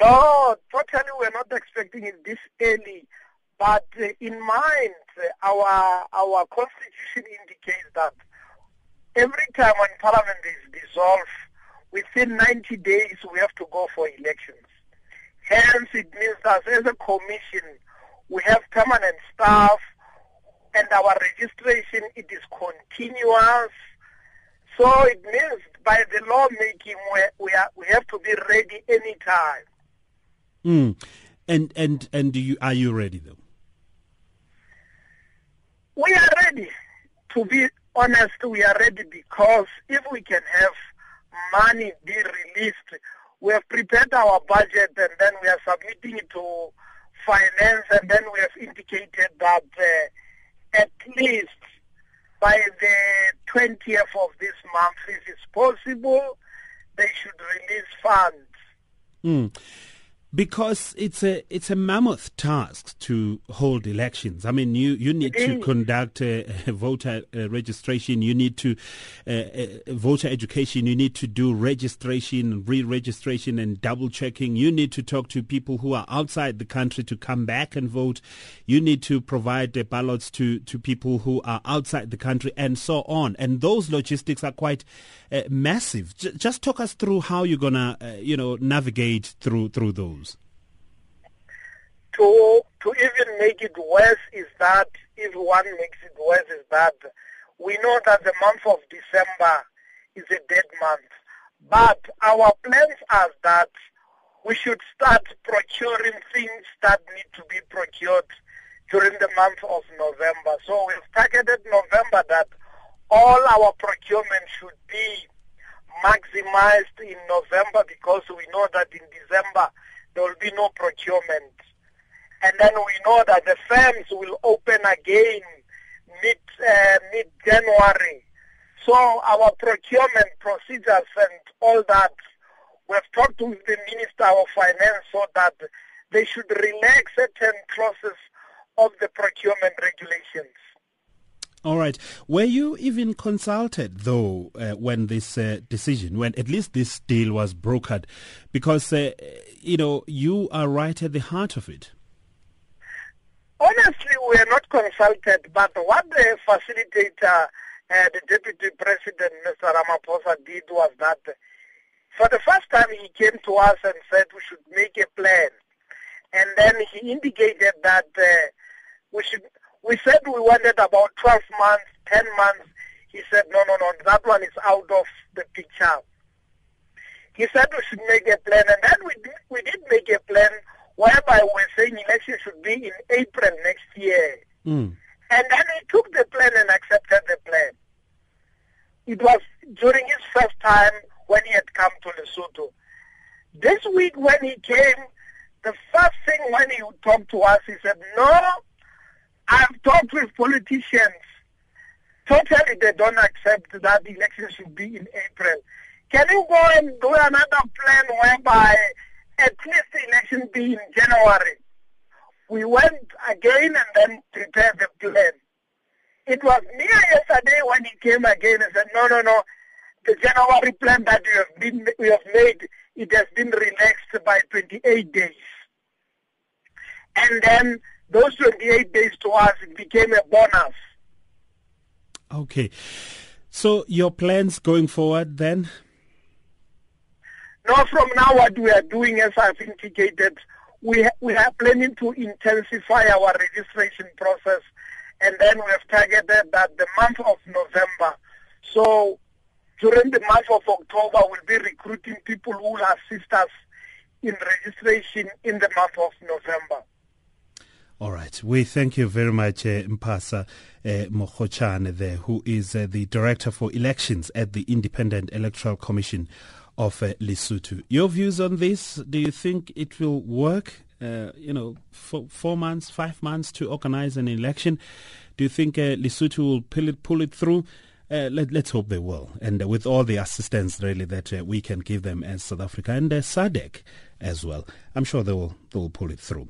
No, totally we're not expecting it this early. But uh, in mind, uh, our our constitution indicates that every time when parliament is dissolved, within 90 days we have to go for elections. Hence, it means that as a commission, we have permanent staff, and our registration it is continuous. So it means by the lawmaking, we, we, are, we have to be ready anytime. Mm. And and and do you are you ready though? We are ready. To be honest, we are ready because if we can have money be released, we have prepared our budget and then we are submitting it to finance and then we have indicated that uh, at least by the 20th of this month, if it's possible, they should release funds. Mm because it's a it's a mammoth task to hold elections. I mean, you, you need to conduct a, a voter uh, registration. You need to uh, voter education. You need to do registration, re-registration, and double checking. You need to talk to people who are outside the country to come back and vote. You need to provide the ballots to to people who are outside the country, and so on. And those logistics are quite uh, massive. J- just talk us through how you're gonna uh, you know navigate through through those to to even make it worse is that if one makes it worse is that we know that the month of December is a dead month. But our plans are that we should start procuring things that need to be procured during the month of November. So we've targeted November that all our procurement should be maximized in November because we know that in December there will be no procurement and then we know that the firms will open again mid uh, mid January. So our procurement procedures and all that, we've talked with the Minister of Finance so that they should relax certain clauses of the procurement regulations. All right. Were you even consulted, though, uh, when this uh, decision, when at least this deal was brokered? Because, uh, you know, you are right at the heart of it. Honestly, we are not consulted, but what the facilitator, uh, the deputy president, Mr. Ramaphosa, did was that for the first time he came to us and said we should make a plan. And then he indicated that uh, we should, we said we wanted about 12 months, 10 months. He said, no, no, no, that one is out of the picture. He said we should make a plan, and then we we did make a plan whereby we're saying in April next year. Mm. And then he took the plan and accepted the plan. It was during his first time when he had come to Lesotho. This week when he came, the first thing when he talked to us, he said, no, I've talked with politicians. Totally they don't accept that the election should be in April. Can you go and do another plan whereby at least the election be in January. We went again and then prepared the plan. It was near yesterday when he came again and said, no, no, no, the January plan that we have, been, we have made, it has been relaxed by 28 days. And then those 28 days to us, it became a bonus. Okay. So your plans going forward then? Now, from now, what we are doing, as I've indicated, we, we are planning to intensify our registration process, and then we have targeted that the month of November. So, during the month of October, we'll be recruiting people who will assist us in registration in the month of November. All right. We thank you very much, uh, Mphasa uh, there, who is uh, the Director for Elections at the Independent Electoral Commission of uh, Lesotho. Your views on this? Do you think it will work? Uh, you know, for four months, five months to organize an election. Do you think uh, Lesotho will pull it, pull it through? Uh, let, us hope they will. And uh, with all the assistance really that uh, we can give them as South Africa and uh, SADC as well, I'm sure they will, they will pull it through.